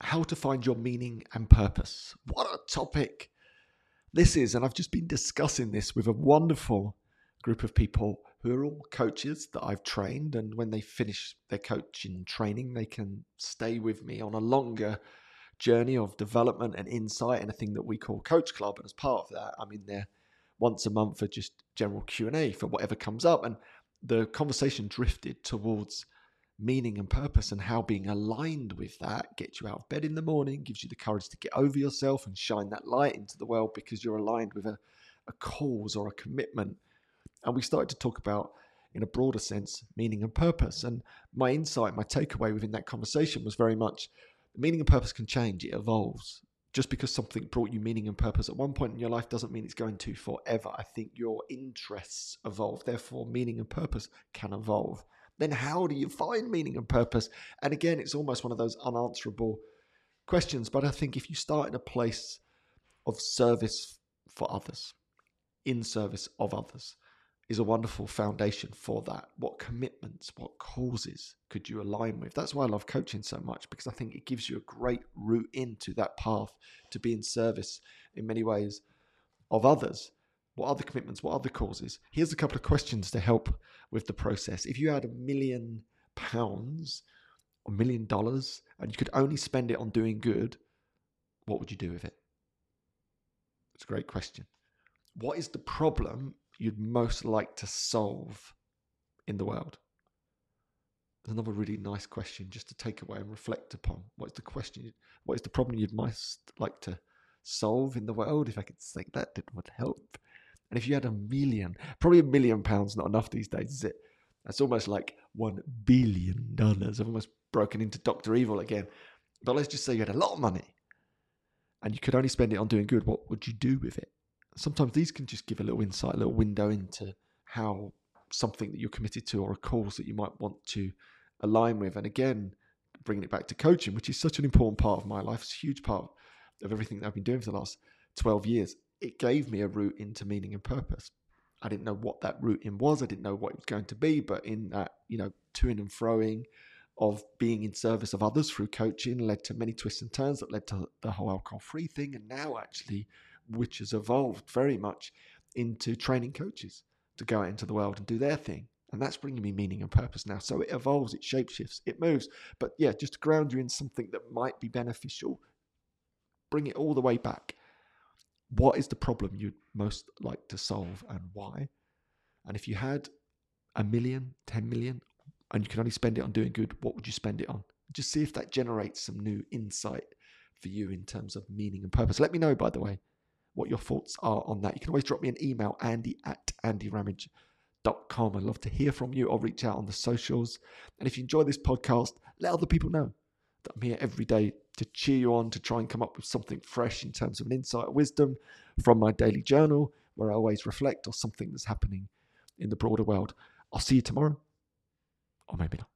how to find your meaning and purpose. What a topic this is. And I've just been discussing this with a wonderful group of people who are all coaches that I've trained. And when they finish their coaching training, they can stay with me on a longer journey of development and insight and a thing that we call Coach Club. And as part of that, I'm in there once a month for just general Q&A for whatever comes up. And the conversation drifted towards meaning and purpose and how being aligned with that gets you out of bed in the morning, gives you the courage to get over yourself and shine that light into the world because you're aligned with a, a cause or a commitment. And we started to talk about, in a broader sense, meaning and purpose. And my insight, my takeaway within that conversation was very much meaning and purpose can change, it evolves. Just because something brought you meaning and purpose at one point in your life doesn't mean it's going to forever. I think your interests evolve, therefore, meaning and purpose can evolve then how do you find meaning and purpose? And again, it's almost one of those unanswerable questions. But I think if you start in a place of service for others, in service of others, is a wonderful foundation for that. What commitments, what causes could you align with? That's why I love coaching so much because I think it gives you a great route into that path to be in service in many ways of others. What other commitments? What other causes? Here's a couple of questions to help with the process. If you had a million pounds or a million dollars and you could only spend it on doing good, what would you do with it? It's a great question. What is the problem you'd most like to solve in the world? There's another really nice question just to take away and reflect upon. What is the question? What is the problem you'd most like to solve in the world? If I could say that, it would help. And if you had a million, probably a million pounds, not enough these days, is it? That's almost like one billion dollars. I've almost broken into Dr. Evil again. But let's just say you had a lot of money and you could only spend it on doing good. What would you do with it? Sometimes these can just give a little insight, a little window into how something that you're committed to or a cause that you might want to align with. And again, bringing it back to coaching, which is such an important part of my life, it's a huge part of everything that I've been doing for the last 12 years it gave me a route into meaning and purpose. I didn't know what that route in was. I didn't know what it was going to be, but in that, you know, toing and froing of being in service of others through coaching led to many twists and turns that led to the whole alcohol free thing. And now, actually, which has evolved very much into training coaches to go out into the world and do their thing. And that's bringing me meaning and purpose now. So it evolves, it shapeshifts, it moves. But yeah, just to ground you in something that might be beneficial, bring it all the way back what is the problem you'd most like to solve and why? And if you had a million, 10 million, and you could only spend it on doing good, what would you spend it on? Just see if that generates some new insight for you in terms of meaning and purpose. Let me know, by the way, what your thoughts are on that. You can always drop me an email, andy at andyramage.com. I'd love to hear from you or reach out on the socials. And if you enjoy this podcast, let other people know that I'm here every day to cheer you on, to try and come up with something fresh in terms of an insight or wisdom from my daily journal, where I always reflect on something that's happening in the broader world. I'll see you tomorrow, or maybe not.